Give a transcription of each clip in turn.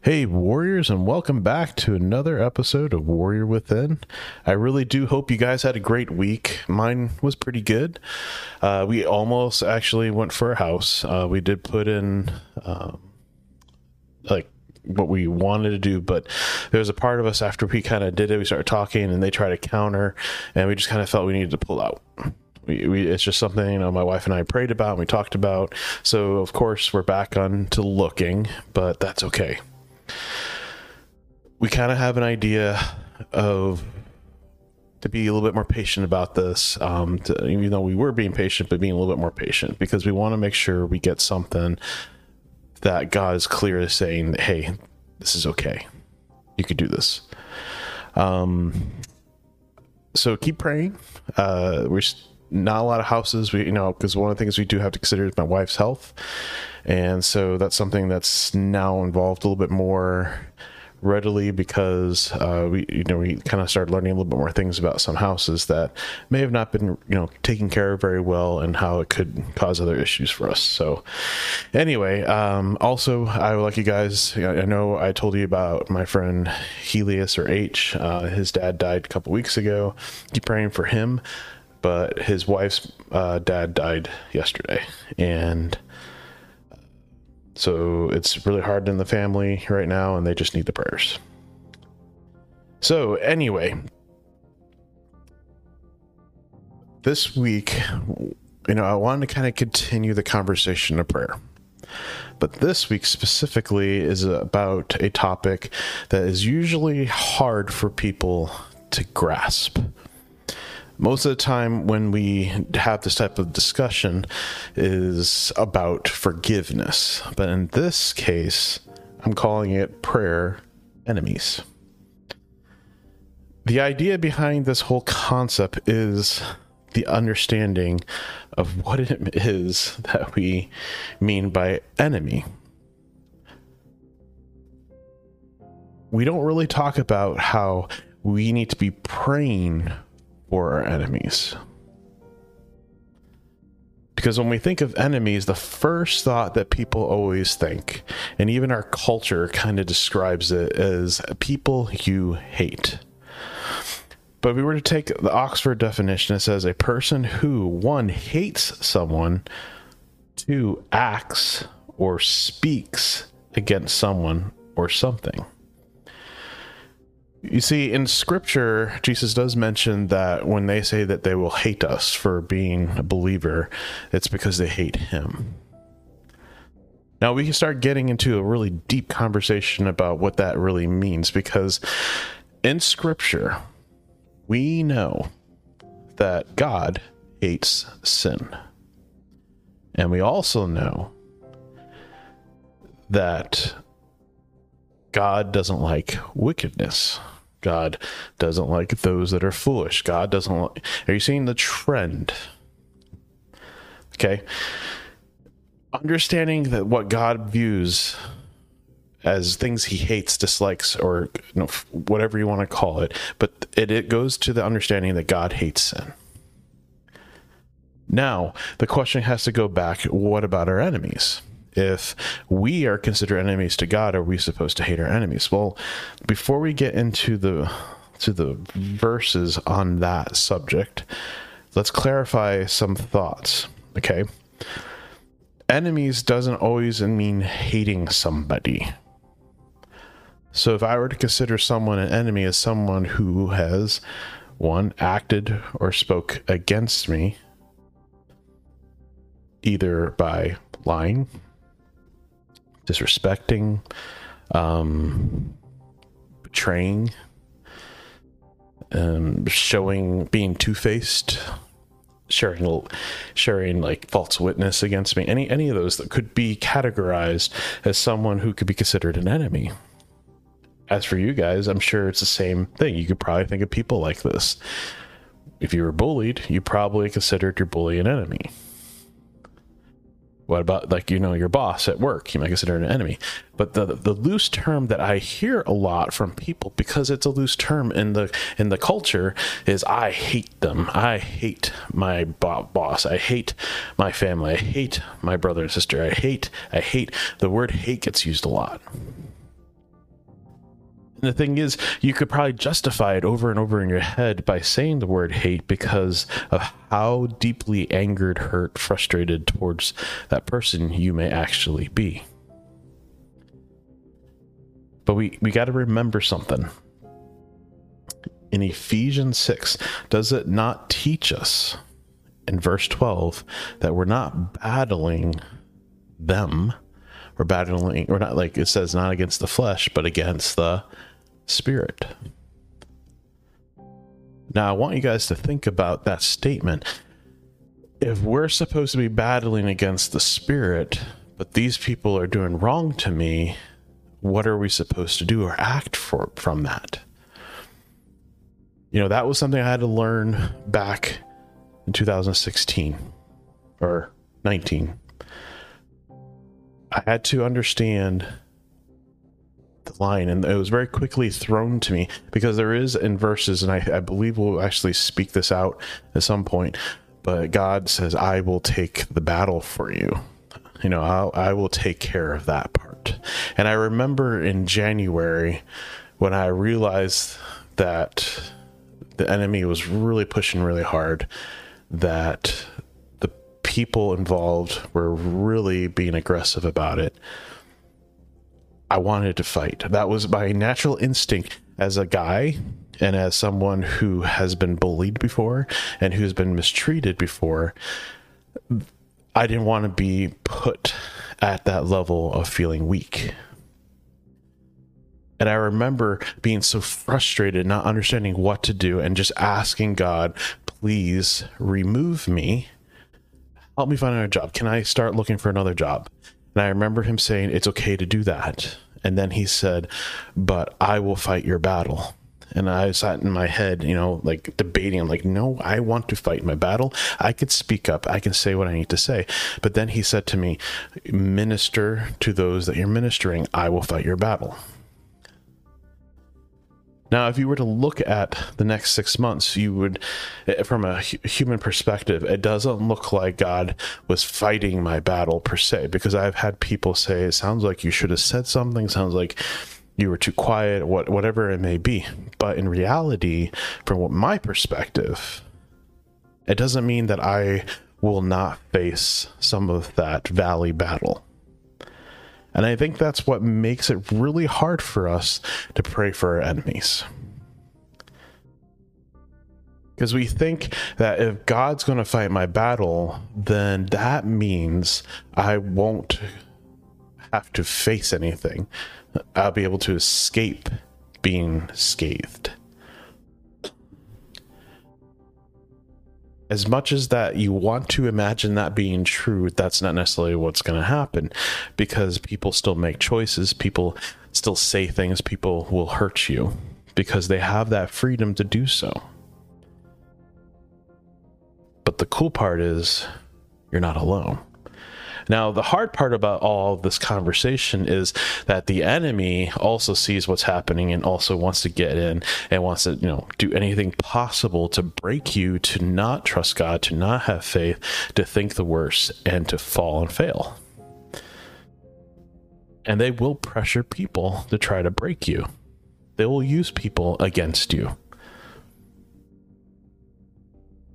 Hey, Warriors, and welcome back to another episode of Warrior Within. I really do hope you guys had a great week. Mine was pretty good. Uh, we almost actually went for a house. Uh, we did put in, um, like, what we wanted to do, but there was a part of us after we kind of did it, we started talking and they tried to counter, and we just kind of felt we needed to pull out. We, we, it's just something you know my wife and I prayed about and we talked about. So of course we're back on to looking, but that's okay we kind of have an idea of to be a little bit more patient about this. Um, to, even though we were being patient, but being a little bit more patient because we want to make sure we get something that God is clear as saying, "Hey, this is okay. You could do this." Um, so keep praying. Uh, we're not a lot of houses. We, you know, because one of the things we do have to consider is my wife's health, and so that's something that's now involved a little bit more readily because uh, we you know we kind of started learning a little bit more things about some houses that may have not been you know taken care of very well and how it could cause other issues for us. So anyway um, also i would like you guys i know i told you about my friend helios or h uh, his dad died a couple weeks ago. Keep praying for him but his wife's uh, dad died yesterday. And so it's really hard in the family right now, and they just need the prayers. So, anyway, this week, you know, I wanted to kind of continue the conversation of prayer. But this week specifically is about a topic that is usually hard for people to grasp most of the time when we have this type of discussion is about forgiveness. But in this case i'm calling it prayer enemies. The idea behind this whole concept is the understanding of what it is that we mean by enemy. We don't really talk about how we need to be praying for our enemies. Because when we think of enemies, the first thought that people always think, and even our culture kind of describes it as people you hate. But if we were to take the Oxford definition, it says a person who, one, hates someone, two, acts or speaks against someone or something. You see, in scripture, Jesus does mention that when they say that they will hate us for being a believer, it's because they hate him. Now, we can start getting into a really deep conversation about what that really means because in scripture, we know that God hates sin. And we also know that God doesn't like wickedness. God doesn't like those that are foolish. God doesn't like. Are you seeing the trend? Okay. Understanding that what God views as things he hates, dislikes, or you know, whatever you want to call it, but it, it goes to the understanding that God hates sin. Now, the question has to go back what about our enemies? If we are considered enemies to God, are we supposed to hate our enemies? Well, before we get into the to the verses on that subject, let's clarify some thoughts. Okay. Enemies doesn't always mean hating somebody. So if I were to consider someone an enemy as someone who has one acted or spoke against me either by lying disrespecting, um, betraying, um, showing being two faced, sharing sharing like false witness against me. Any any of those that could be categorized as someone who could be considered an enemy. As for you guys, I'm sure it's the same thing. You could probably think of people like this. If you were bullied, you probably considered your bully an enemy. What about like you know your boss at work? You might consider an enemy. But the the loose term that I hear a lot from people because it's a loose term in the in the culture is I hate them. I hate my bo- boss. I hate my family. I hate my brother and sister. I hate I hate the word hate gets used a lot. And the thing is, you could probably justify it over and over in your head by saying the word hate because of how deeply angered, hurt, frustrated towards that person you may actually be. But we, we got to remember something. In Ephesians 6, does it not teach us in verse 12 that we're not battling them? We're battling, we're not like it says, not against the flesh, but against the spirit. Now, I want you guys to think about that statement. If we're supposed to be battling against the spirit, but these people are doing wrong to me, what are we supposed to do or act for from that? You know, that was something I had to learn back in 2016 or 19. I had to understand line, and it was very quickly thrown to me because there is in verses, and I, I believe we'll actually speak this out at some point. But God says, "I will take the battle for you." You know, I'll, I will take care of that part. And I remember in January when I realized that the enemy was really pushing really hard, that the people involved were really being aggressive about it I wanted to fight. That was my natural instinct as a guy and as someone who has been bullied before and who's been mistreated before. I didn't want to be put at that level of feeling weak. And I remember being so frustrated, not understanding what to do, and just asking God, please remove me. Help me find another job. Can I start looking for another job? And I remember him saying, It's okay to do that. And then he said, But I will fight your battle. And I sat in my head, you know, like debating. I'm like, no, I want to fight my battle. I could speak up. I can say what I need to say. But then he said to me, Minister to those that you're ministering. I will fight your battle. Now, if you were to look at the next six months, you would, eh, from a human perspective, it doesn't look like God was fighting my battle per se, because I've had people say, it sounds like you should have said something, sounds like you were too quiet, what, whatever it may be. But in reality, from my perspective, it doesn't mean that I will not face some of that valley battle. And I think that's what makes it really hard for us to pray for our enemies. Because we think that if God's going to fight my battle, then that means I won't have to face anything. I'll be able to escape being scathed. As much as that you want to imagine that being true, that's not necessarily what's going to happen because people still make choices, people still say things, people will hurt you because they have that freedom to do so. But the cool part is you're not alone. Now, the hard part about all this conversation is that the enemy also sees what's happening and also wants to get in and wants to, you know, do anything possible to break you to not trust God, to not have faith, to think the worst, and to fall and fail. And they will pressure people to try to break you. They will use people against you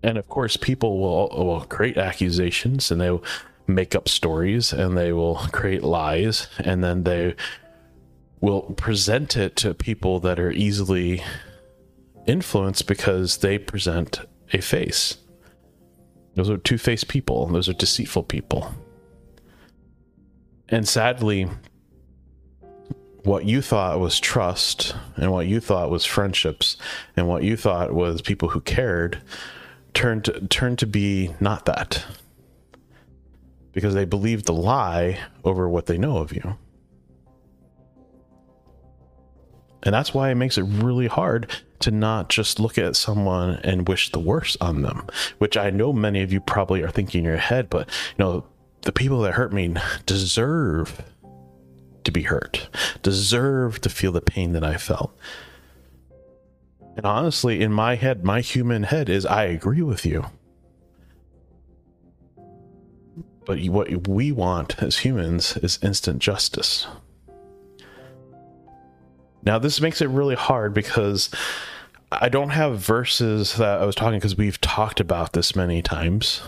and of course people will will create accusations and they make up stories and they will create lies and then they will present it to people that are easily influenced because they present a face. Those are two faced people, those are deceitful people. And sadly, what you thought was trust and what you thought was friendships and what you thought was people who cared turned to, turned to be not that because they believe the lie over what they know of you. And that's why it makes it really hard to not just look at someone and wish the worst on them, which I know many of you probably are thinking in your head, but you know, the people that hurt me deserve to be hurt, deserve to feel the pain that I felt. And honestly, in my head, my human head is I agree with you. But what we want as humans is instant justice. Now, this makes it really hard because I don't have verses that I was talking because we've talked about this many times.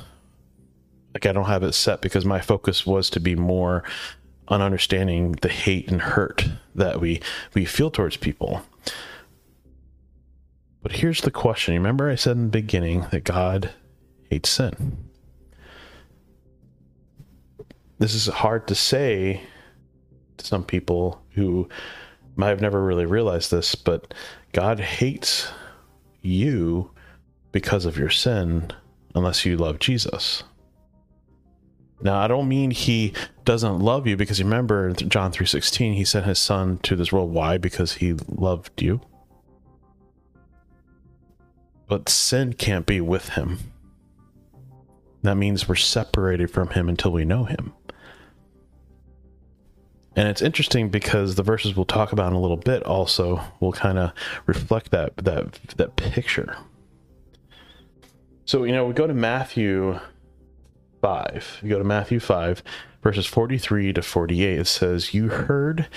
Like, I don't have it set because my focus was to be more on understanding the hate and hurt that we we feel towards people. But here's the question. Remember I said in the beginning that God hates sin. This is hard to say to some people who might have never really realized this, but God hates you because of your sin unless you love Jesus. Now, I don't mean he doesn't love you because remember John 3:16, he sent his son to this world why? Because he loved you. But sin can't be with him. That means we're separated from him until we know him. And it's interesting because the verses we'll talk about in a little bit also will kind of reflect that that that picture. So, you know, we go to Matthew 5. You go to Matthew 5, verses 43 to 48. It says, You heard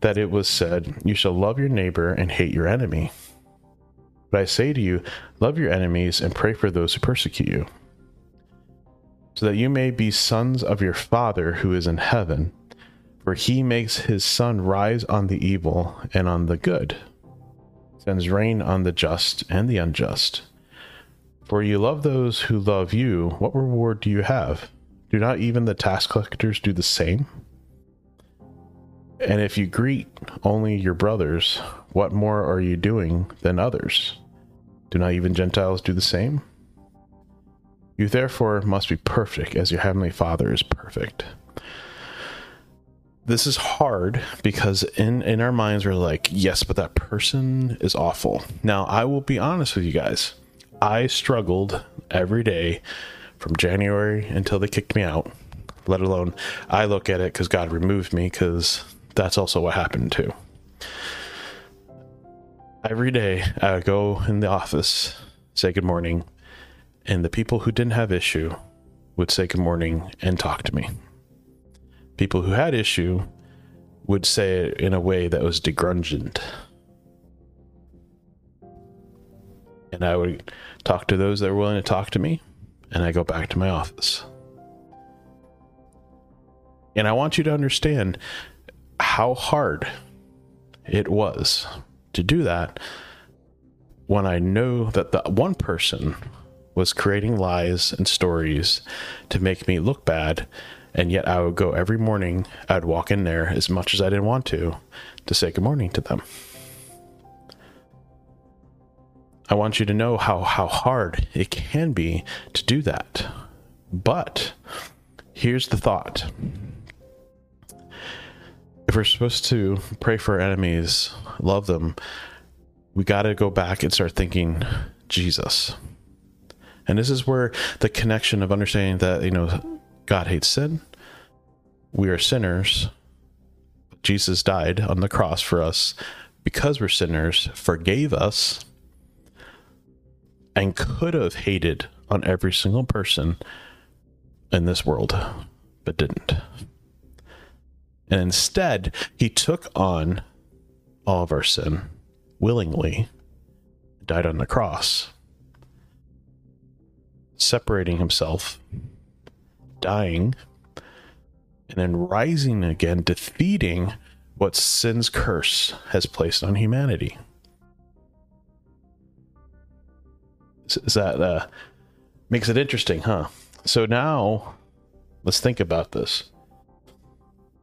that it was said, You shall love your neighbor and hate your enemy. But I say to you, love your enemies and pray for those who persecute you, so that you may be sons of your Father who is in heaven. For he makes his sun rise on the evil and on the good, sends rain on the just and the unjust. For you love those who love you, what reward do you have? Do not even the tax collectors do the same? And if you greet only your brothers, what more are you doing than others? Do not even Gentiles do the same? You therefore must be perfect as your heavenly Father is perfect. This is hard because in in our minds we're like, yes, but that person is awful. Now, I will be honest with you guys. I struggled every day from January until they kicked me out. Let alone I look at it because God removed me because that's also what happened too. Every day I would go in the office, say good morning, and the people who didn't have issue would say good morning and talk to me. People who had issue would say it in a way that was degrungent. And I would talk to those that were willing to talk to me, and I go back to my office. And I want you to understand how hard it was to do that when I know that the one person was creating lies and stories to make me look bad, and yet I would go every morning, I'd walk in there as much as I didn't want to, to say good morning to them. I want you to know how, how hard it can be to do that. But here's the thought if we're supposed to pray for our enemies, love them, we got to go back and start thinking Jesus. And this is where the connection of understanding that, you know, God hates sin. We are sinners. Jesus died on the cross for us because we're sinners, forgave us, and could have hated on every single person in this world, but didn't. And instead, he took on all of our sin willingly, died on the cross, separating himself, dying, and then rising again, defeating what sin's curse has placed on humanity. Is that uh, makes it interesting, huh? So now let's think about this.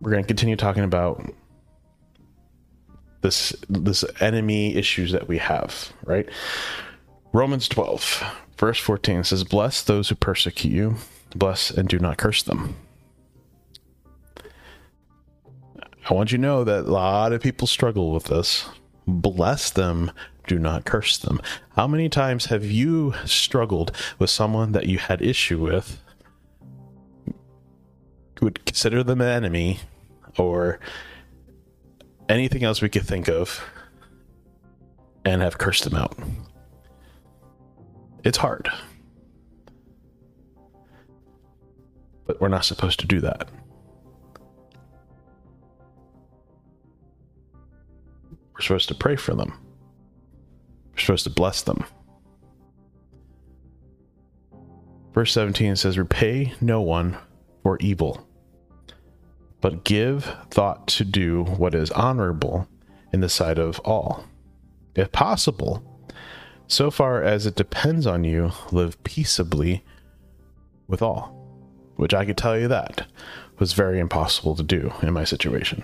We're going to continue talking about this this enemy issues that we have, right? Romans 12, verse 14 says, Bless those who persecute you, bless and do not curse them. I want you to know that a lot of people struggle with this. Bless them, do not curse them. How many times have you struggled with someone that you had issue with? Would consider them an enemy or anything else we could think of and have cursed them out. It's hard. But we're not supposed to do that. We're supposed to pray for them. We're supposed to bless them. Verse 17 says, Repay no one for evil, but give thought to do what is honorable in the sight of all. If possible, so far as it depends on you, live peaceably with all. Which I could tell you that was very impossible to do in my situation.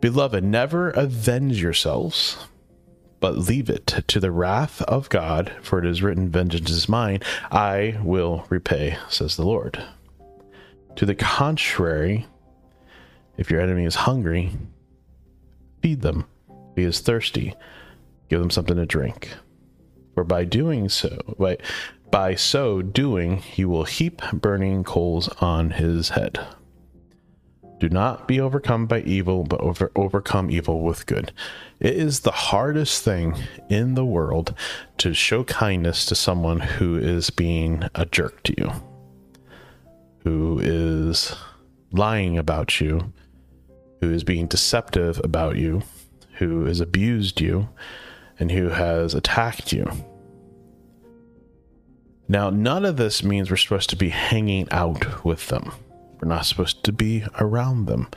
Beloved, never avenge yourselves, but leave it to the wrath of God, for it is written, Vengeance is mine, I will repay, says the Lord. To the contrary, if your enemy is hungry, feed them. If he is thirsty, give them something to drink. For by doing so, by, by so doing, he will heap burning coals on his head. Do not be overcome by evil, but over, overcome evil with good. It is the hardest thing in the world to show kindness to someone who is being a jerk to you, who is lying about you, who is being deceptive about you, who has abused you, and who has attacked you. Now, none of this means we're supposed to be hanging out with them. We're not supposed to be around them.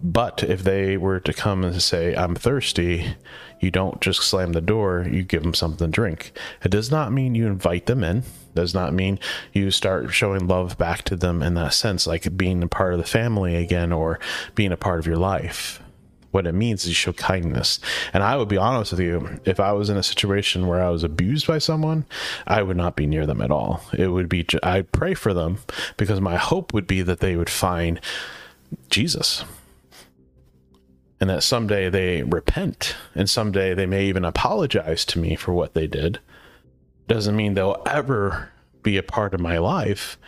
But if they were to come and say, I'm thirsty, you don't just slam the door, you give them something to drink. It does not mean you invite them in. It does not mean you start showing love back to them in that sense, like being a part of the family again or being a part of your life what it means is you show kindness. And I would be honest with you, if I was in a situation where I was abused by someone, I would not be near them at all. It would be, I'd pray for them because my hope would be that they would find Jesus and that someday they repent and someday they may even apologize to me for what they did. Doesn't mean they'll ever be a part of my life,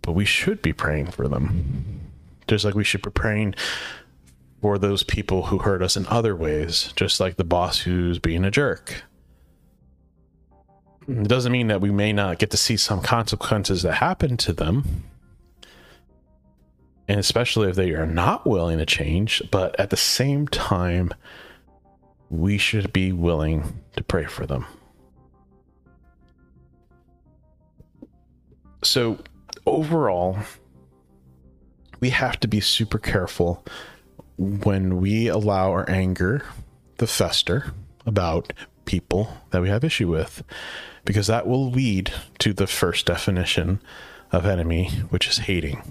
but we should be praying for them. Just like we should be praying for those people who hurt us in other ways, just like the boss who's being a jerk. It doesn't mean that we may not get to see some consequences that happen to them. And especially if they are not willing to change, but at the same time, we should be willing to pray for them. So, overall, we have to be super careful when we allow our anger to fester about people that we have issue with, because that will lead to the first definition of enemy, which is hating.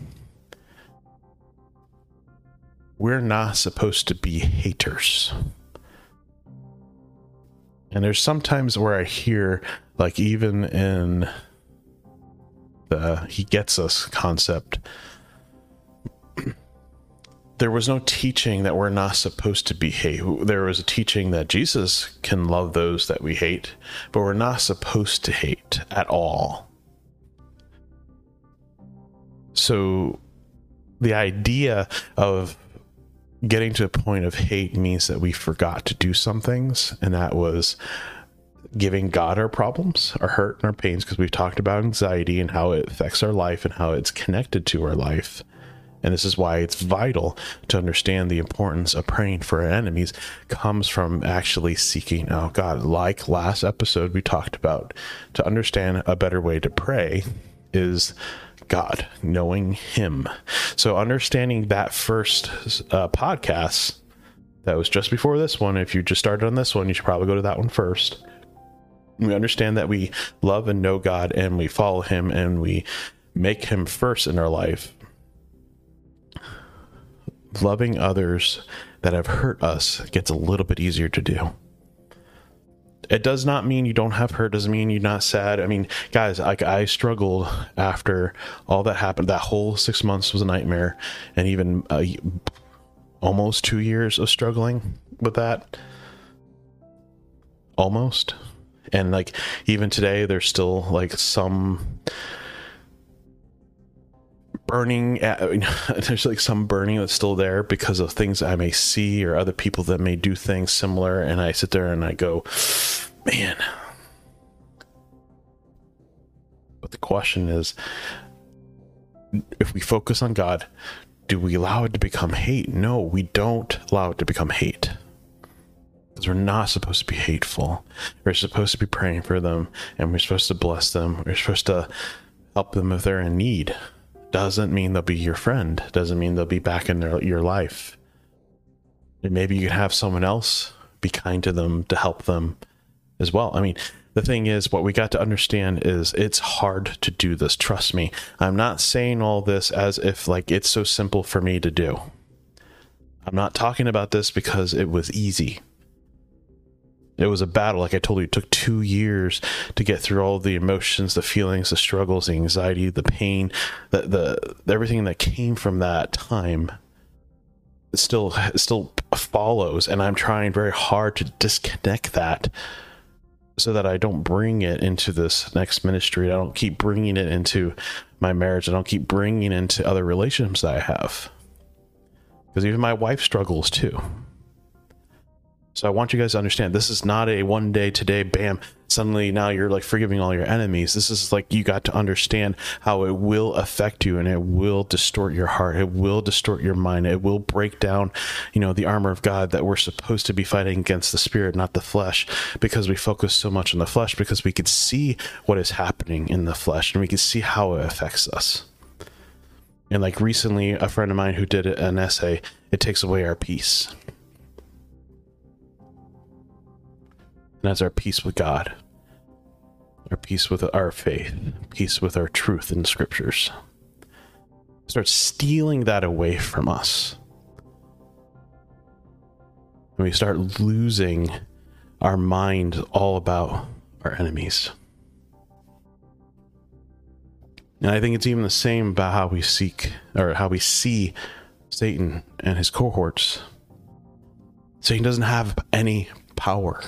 We're not supposed to be haters. And there's sometimes where I hear, like, even in the he gets us concept, there was no teaching that we're not supposed to be hate. There was a teaching that Jesus can love those that we hate, but we're not supposed to hate at all. So the idea of getting to a point of hate means that we forgot to do some things, and that was giving God our problems, our hurt, and our pains, because we've talked about anxiety and how it affects our life and how it's connected to our life and this is why it's vital to understand the importance of praying for our enemies comes from actually seeking out God. Like last episode we talked about, to understand a better way to pray is God, knowing Him. So understanding that first uh, podcast that was just before this one. If you just started on this one, you should probably go to that one first. We understand that we love and know God and we follow Him and we make Him first in our life loving others that have hurt us gets a little bit easier to do. It does not mean you don't have hurt. Doesn't mean you're not sad. I mean, guys, like I struggled after all that happened. That whole six months was a nightmare, and even uh, almost two years of struggling with that. Almost, and like even today, there's still like some burning uh, at, there's like some burning that's still there because of things I may see or other people that may do things similar and I sit there and I go man but the question is if we focus on God do we allow it to become hate? No, we don't allow it to become hate. Because we're not supposed to be hateful. We're supposed to be praying for them and we're supposed to bless them. We're supposed to help them if they're in need. Doesn't mean they'll be your friend. Doesn't mean they'll be back in their, your life. And maybe you can have someone else be kind to them to help them as well. I mean, the thing is, what we got to understand is it's hard to do this. Trust me. I'm not saying all this as if like it's so simple for me to do. I'm not talking about this because it was easy. It was a battle. Like I told you, it took two years to get through all the emotions, the feelings, the struggles, the anxiety, the pain, the, the everything that came from that time. It still still follows, and I'm trying very hard to disconnect that so that I don't bring it into this next ministry. I don't keep bringing it into my marriage. I don't keep bringing it into other relationships that I have. Because even my wife struggles too. So I want you guys to understand this is not a one day today, bam, suddenly now you're like forgiving all your enemies. This is like you got to understand how it will affect you and it will distort your heart. It will distort your mind. It will break down, you know, the armor of God that we're supposed to be fighting against the spirit, not the flesh, because we focus so much on the flesh because we could see what is happening in the flesh and we can see how it affects us. And like recently, a friend of mine who did an essay, it takes away our peace and as our peace with God, our peace with our faith, peace with our truth in scriptures. Start stealing that away from us. And we start losing our mind all about our enemies. And I think it's even the same about how we seek or how we see Satan and his cohorts. Satan doesn't have any power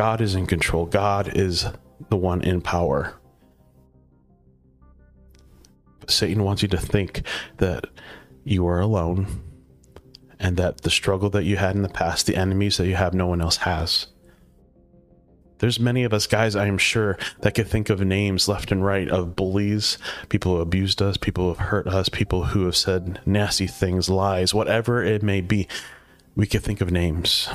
God is in control. God is the one in power. But Satan wants you to think that you are alone and that the struggle that you had in the past, the enemies that you have, no one else has. There's many of us guys, I am sure, that could think of names left and right of bullies, people who abused us, people who have hurt us, people who have said nasty things, lies, whatever it may be. We could think of names.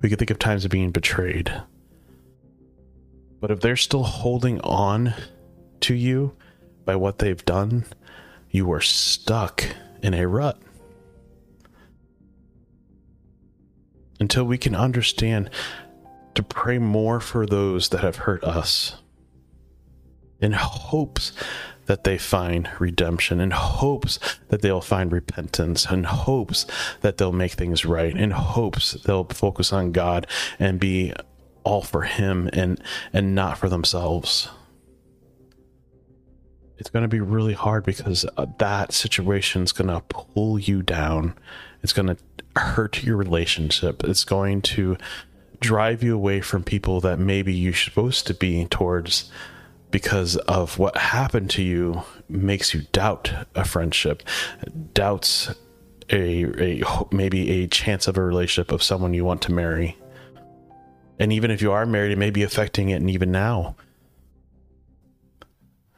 We could think of times of being betrayed. But if they're still holding on to you by what they've done, you are stuck in a rut. Until we can understand to pray more for those that have hurt us in hopes that they find redemption, in hopes that they'll find repentance, in hopes that they'll make things right, in hopes they'll focus on God and be all for Him and and not for themselves. It's going to be really hard because uh, that situation is going to pull you down. It's going to hurt your relationship. It's going to drive you away from people that maybe you're supposed to be towards because of what happened to you makes you doubt a friendship, doubts a, a maybe a chance of a relationship of someone you want to marry. And even if you are married, it may be affecting it, and even now.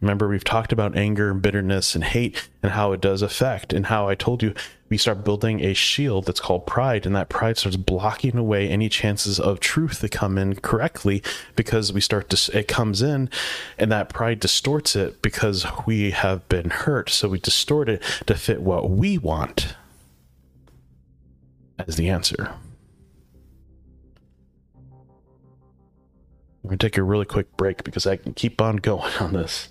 Remember, we've talked about anger and bitterness and hate and how it does affect, and how I told you we start building a shield that's called pride, and that pride starts blocking away any chances of truth to come in correctly because we start to, it comes in, and that pride distorts it because we have been hurt. So we distort it to fit what we want as the answer. We're going to take a really quick break because I can keep on going on this.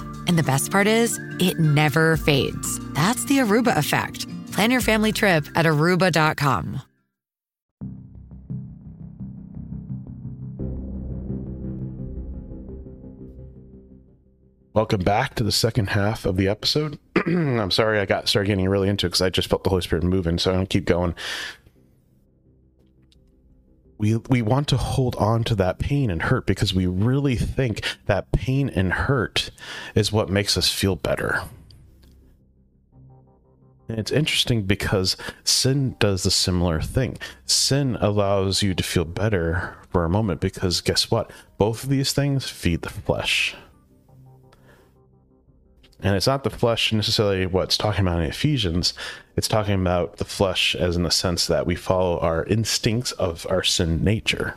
And the best part is, it never fades. That's the Aruba effect. Plan your family trip at aruba.com. Welcome back to the second half of the episode. I'm sorry I got started getting really into it because I just felt the Holy Spirit moving, so I'm gonna keep going. We we want to hold on to that pain and hurt because we really think that pain and hurt is what makes us feel better. And it's interesting because sin does the similar thing. Sin allows you to feel better for a moment because guess what? Both of these things feed the flesh. And it's not the flesh necessarily what's talking about in Ephesians. It's talking about the flesh as in the sense that we follow our instincts of our sin nature.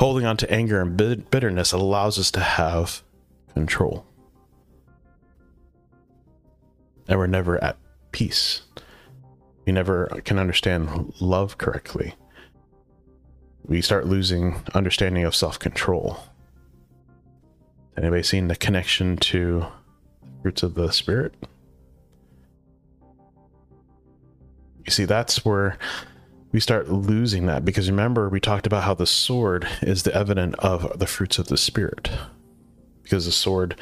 Holding on to anger and bitterness allows us to have control. And we're never at peace. We never can understand love correctly. We start losing understanding of self control Anybody seen the connection to fruits of the spirit? You see, that's where we start losing that because remember, we talked about how the sword is the evident of the fruits of the spirit because the sword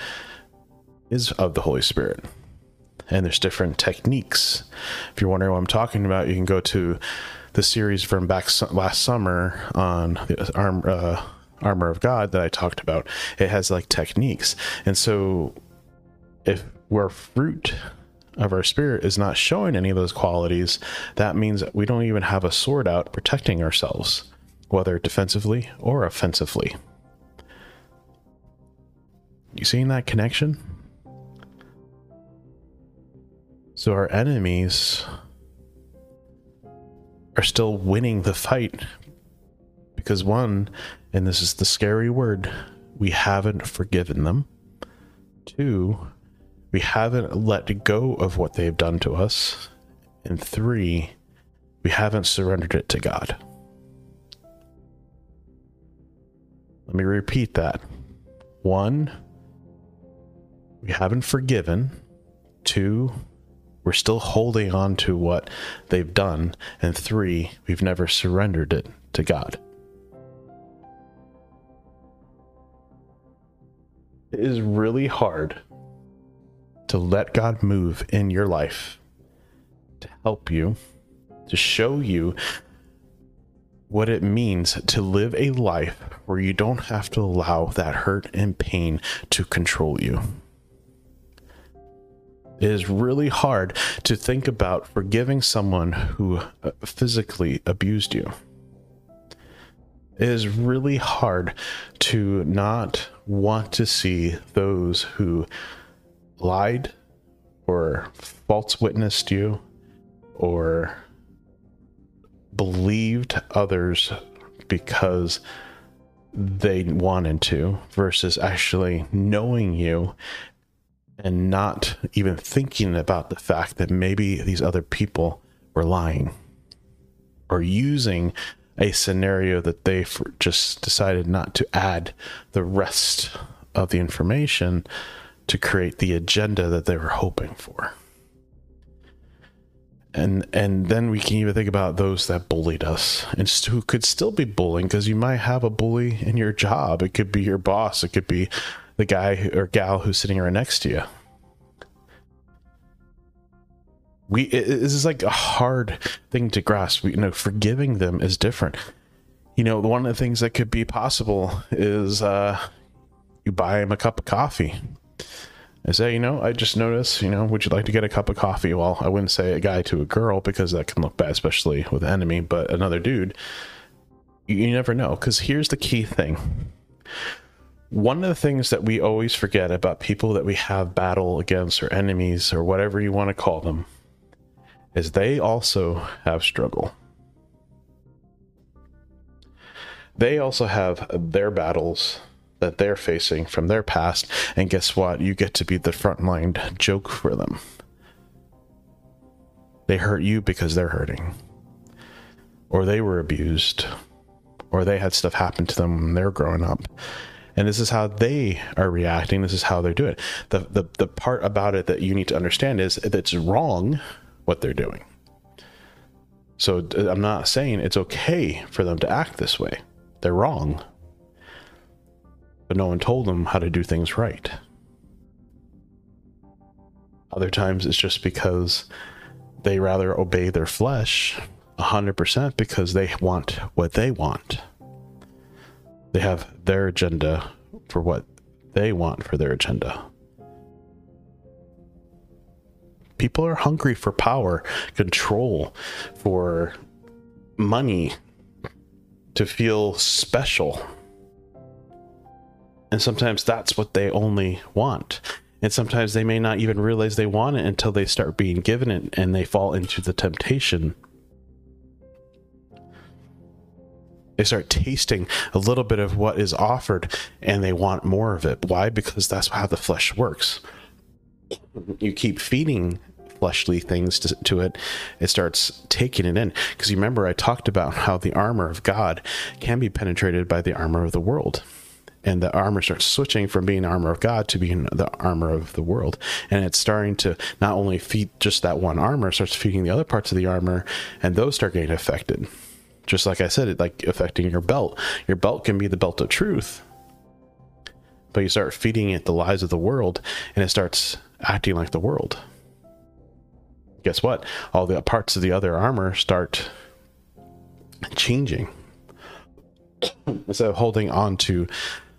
is of the Holy Spirit. And there's different techniques. If you're wondering what I'm talking about, you can go to the series from back last summer on the arm, uh, armor of God that I talked about, it has like techniques. And so if we're fruit of our spirit is not showing any of those qualities, that means that we don't even have a sword out protecting ourselves, whether defensively or offensively. You seeing that connection? So our enemies are still winning the fight because one, and this is the scary word, we haven't forgiven them. Two, we haven't let go of what they've done to us. And three, we haven't surrendered it to God. Let me repeat that. One, we haven't forgiven. Two, we're still holding on to what they've done. And three, we've never surrendered it to God. Is really hard to let God move in your life to help you, to show you what it means to live a life where you don't have to allow that hurt and pain to control you. It is really hard to think about forgiving someone who uh, physically abused you. It is really hard to not want to see those who lied or false witnessed you or believed others because they wanted to versus actually knowing you and not even thinking about the fact that maybe these other people were lying or using a scenario that they just decided not to add the rest of the information to create the agenda that they were hoping for. And and then we can even think about those that bullied us and who could still be bullying because you might have a bully in your job. It could be your boss. It could be the guy or gal who's sitting right next to you we it, this is like a hard thing to grasp. You know, forgiving them is different. You know, one of the things that could be possible is uh, you buy him a cup of coffee. I say, you know, I just noticed, you know, would you like to get a cup of coffee? Well, I wouldn't say a guy to a girl because that can look bad, especially with an enemy, but another dude, you, you never know. Because here's the key thing one of the things that we always forget about people that we have battle against or enemies or whatever you want to call them is they also have struggle. They also have their battles that they're facing from their past, and guess what? You get to be the frontline joke for them. They hurt you because they're hurting, or they were abused, or they had stuff happen to them when they're growing up. And this is how they are reacting. This is how they're doing it. The, the, the part about it that you need to understand is that it's wrong what they're doing. So I'm not saying it's okay for them to act this way. They're wrong. But no one told them how to do things right. Other times it's just because they rather obey their flesh 100% because they want what they want. They have their agenda for what they want for their agenda. People are hungry for power, control, for money, to feel special. And sometimes that's what they only want. And sometimes they may not even realize they want it until they start being given it and they fall into the temptation. They start tasting a little bit of what is offered and they want more of it. Why? Because that's how the flesh works. You keep feeding fleshly things to, to, it, it starts taking it in. Because you remember, I talked about how the armor of God can be penetrated by the armor of the world and the armor starts switching from being armor of God to being the armor of the world. And it's starting to not only feed just that one armor, starts feeding the other parts of the armor, and those start getting affected. Just like I said, it like affecting your belt. Your belt can be the belt of truth, but you start feeding it the lies of the world, and it starts acting like the world. Guess what? All the parts of the other armor start changing. Instead of holding on to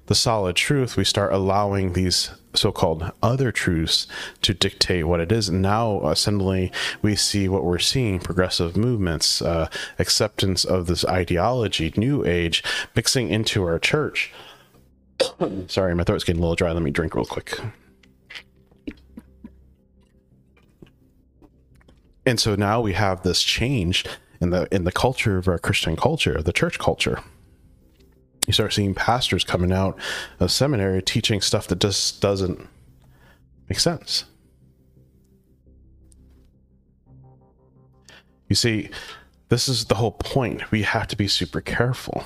the solid truth, we start allowing these so-called other truths to dictate what it is. And now, uh, suddenly, we see what we're seeing: progressive movements, uh, acceptance of this ideology, New Age, mixing into our church. Sorry, my throat's getting a little dry. Let me drink real quick. And so now we have this change in the in the culture of our Christian culture, the church culture you start seeing pastors coming out of seminary teaching stuff that just doesn't make sense. You see, this is the whole point. We have to be super careful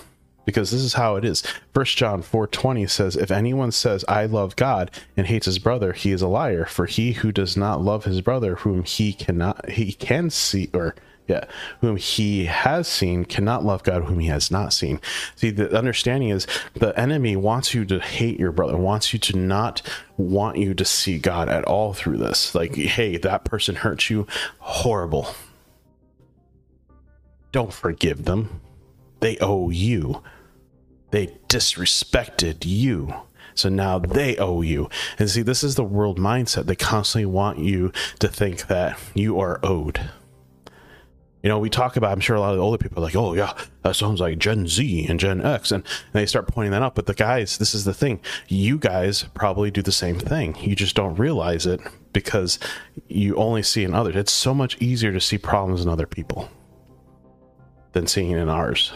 because this is how it is. First John 4:20 says, "If anyone says I love God and hates his brother, he is a liar, for he who does not love his brother whom he cannot he can see or yeah, whom he has seen cannot love God whom he has not seen. See, the understanding is the enemy wants you to hate your brother, wants you to not want you to see God at all through this. Like, hey, that person hurt you, horrible. Don't forgive them. They owe you. They disrespected you. So now they owe you. And see, this is the world mindset. They constantly want you to think that you are owed you know, we talk about, I'm sure a lot of the older people are like, oh, yeah, that sounds like Gen Z and Gen X. And, and they start pointing that out. But the guys, this is the thing. You guys probably do the same thing. You just don't realize it because you only see in others. It's so much easier to see problems in other people than seeing in ours.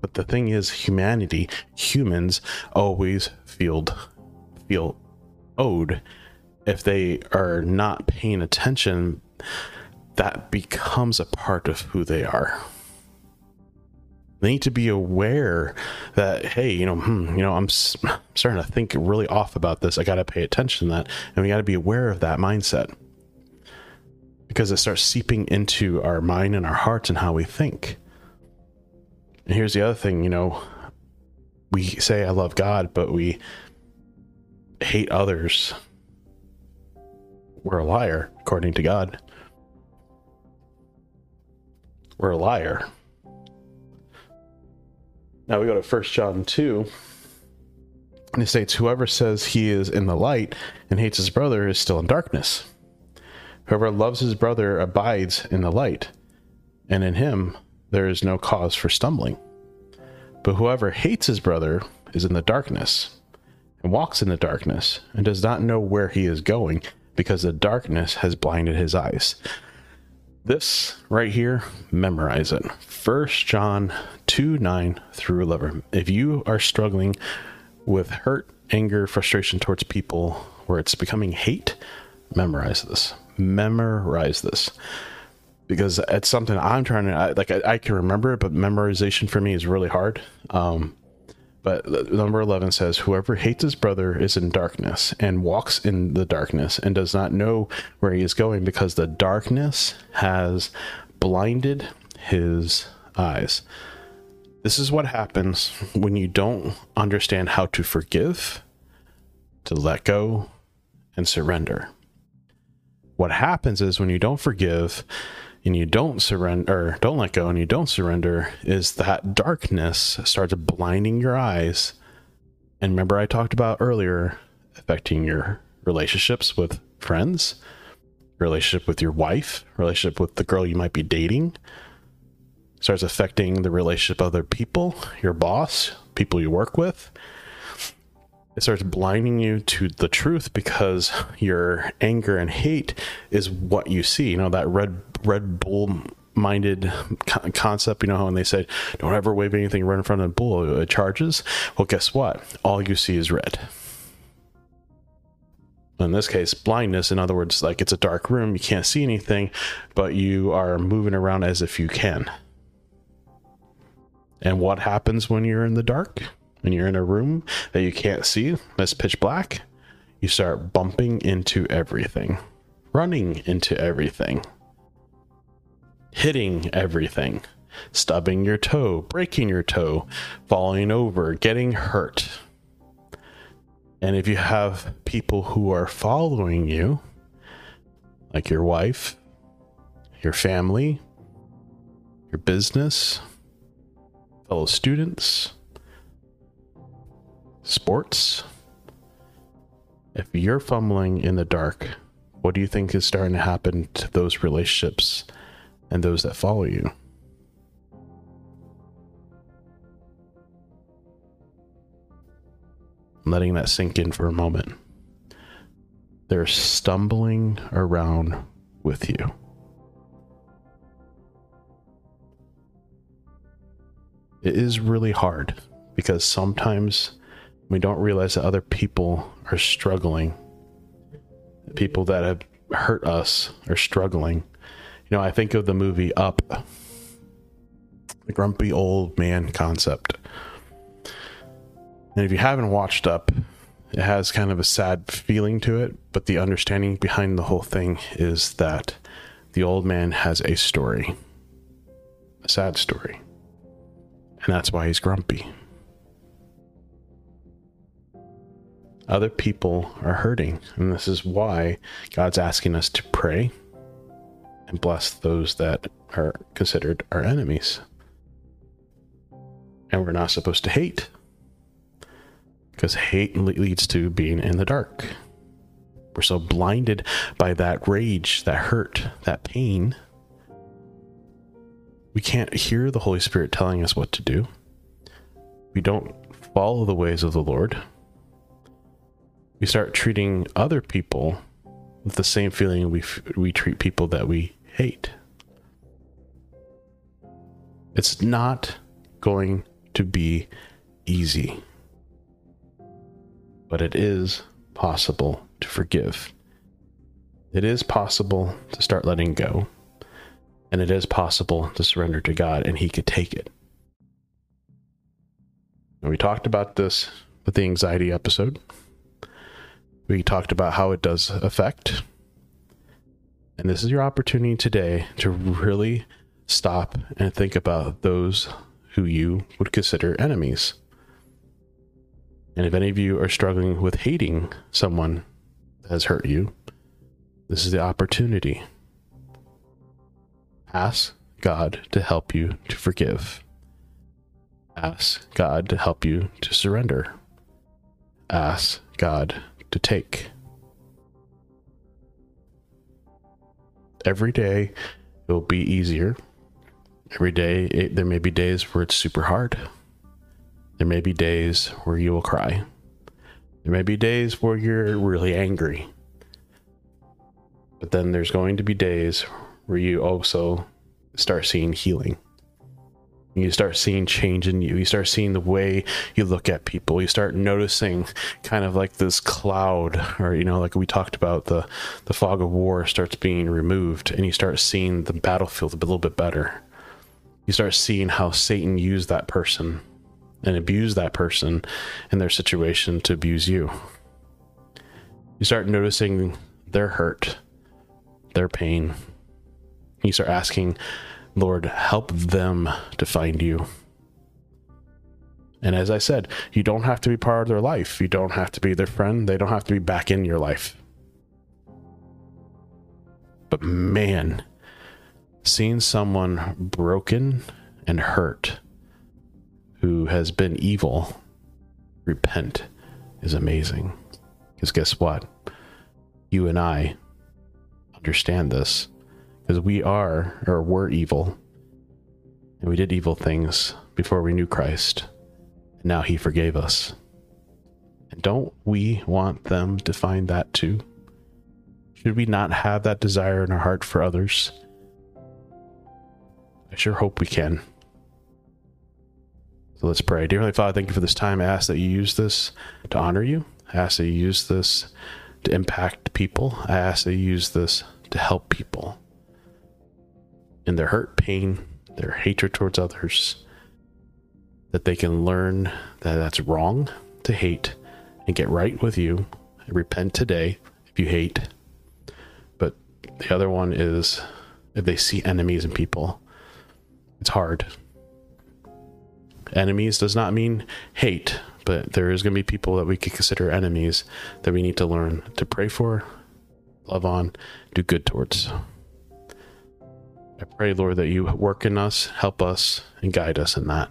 But the thing is, humanity, humans always feel, feel owed if they are not paying attention, that becomes a part of who they are. They need to be aware that, hey, you know, hmm, you know, I'm starting to think really off about this. I got to pay attention to that, and we got to be aware of that mindset because it starts seeping into our mind and our hearts and how we think. And here's the other thing, you know, we say I love God, but we hate others we're a liar, according to God. We're a liar. Now we go to First John 2, and it states, Whoever says he is in the light and hates his brother is still in darkness. Whoever loves his brother abides in the light, and in him there is no cause for stumbling. But whoever hates his brother is in the darkness, and walks in the darkness, and does not know where he is going because the darkness has blinded his eyes. This right here, memorize it. First John 2 9 through 11. If you are struggling with hurt, anger, frustration towards people where it's becoming hate, memorize this. Memorize this because it's something I'm trying to I, like. I, I, can remember it, but memorization for me is really hard. Um, but number 11 says, Whoever hates his brother is in darkness and walks in the darkness and does not know where he is going because the darkness has blinded his eyes. This is what happens when you don't understand how to forgive, to let go and surrender. What happens is when you don't forgive and you don't surrender or don't let go and you don't surrender is that darkness starts blinding your eyes. And remember I talked about earlier affecting your relationships with friends, relationship with your wife, relationship with the girl you might be dating, starts affecting the relationship of other people, your boss, people you work with. It starts blinding you to the truth because your anger and hate is what you see. You know, that red Red Bull minded concept, you know, when they say, don't ever wave anything right in front of a bull, it charges. Well, guess what? All you see is red in this case blindness in other words like it's a dark room you can't see anything but you are moving around as if you can and what happens when you're in the dark when you're in a room that you can't see that's pitch black you start bumping into everything running into everything hitting everything stubbing your toe breaking your toe falling over getting hurt. And if you have people who are following you, like your wife, your family, your business, fellow students, sports, if you're fumbling in the dark, what do you think is starting to happen to those relationships and those that follow you? I'm letting that sink in for a moment. They're stumbling around with you. It is really hard because sometimes we don't realize that other people are struggling. People that have hurt us are struggling. You know, I think of the movie Up, the grumpy old man concept and if you haven't watched Up, it has kind of a sad feeling to it, but the understanding behind the whole thing is that the old man has a story, a sad story. And that's why he's grumpy. Other people are hurting, and this is why God's asking us to pray and bless those that are considered our enemies. And we're not supposed to hate because hate leads to being in the dark. We're so blinded by that rage, that hurt, that pain. We can't hear the Holy Spirit telling us what to do. We don't follow the ways of the Lord. We start treating other people with the same feeling we we treat people that we hate. It's not going to be easy but it is possible to forgive. It is possible to start letting go, and it is possible to surrender to God, and He could take it. And we talked about this with the anxiety episode. We talked about how it does affect. And this is your opportunity today to really stop and think about those who you would consider enemies. And if any of you are struggling with hating someone that has hurt you, this is the opportunity. Ask God to help you to forgive. Ask God to help you to surrender. Ask God to take. Every day it will be easier. Every day it, there may be days where it's super hard. There may be days where you will cry. There may be days where you're really angry. But then there's going to be days where you also start seeing healing. You start seeing change in you. You start seeing the way you look at people. You start noticing kind of like this cloud, or you know, like we talked about, the the fog of war starts being removed, and you start seeing the battlefield a little bit better. You start seeing how Satan used that person and abuse that person in their situation to abuse you. You start noticing their hurt, their pain. You start asking, Lord, help them to find you. And as I said, you don't have to be part of their life. You don't have to be their friend. They don't have to be back in your life. But man, seeing someone broken and hurt who has been evil repent is amazing. Because guess what? You and I understand this because we are or were evil and we did evil things before we knew Christ. And now he forgave us. And don't we want them to find that too? Should we not have that desire in our heart for others? I sure hope we can. So let's pray. Dear Heavenly Father, thank you for this time. I ask that you use this to honor you. I ask that you use this to impact people. I ask that you use this to help people in their hurt, pain, their hatred towards others, that they can learn that that's wrong to hate and get right with you. Repent today if you hate. But the other one is if they see enemies in people, it's hard. Enemies does not mean hate, but there is going to be people that we could consider enemies that we need to learn to pray for, love on, do good towards. I pray, Lord, that you work in us, help us, and guide us in that.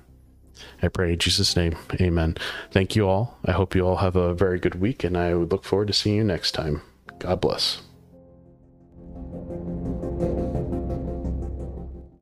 I pray in Jesus' name. Amen. Thank you all. I hope you all have a very good week, and I look forward to seeing you next time. God bless.